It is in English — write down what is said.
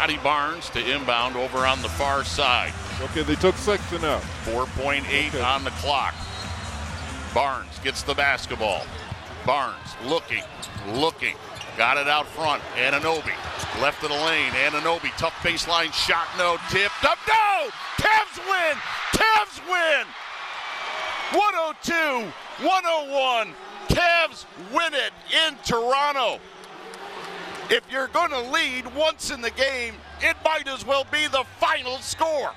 Scottie Barnes to inbound over on the far side. Okay, they took six Sexton out. 4.8 Okay. on the clock. Barnes gets the basketball. Barnes looking, looking. Got it out front. Anunoby left of the lane. Anunoby, tough baseline shot, no tipped up. No! Cavs win! Cavs win! 102 101. Cavs win it in Toronto. If you're going to lead once in the game, it might as well be the final score.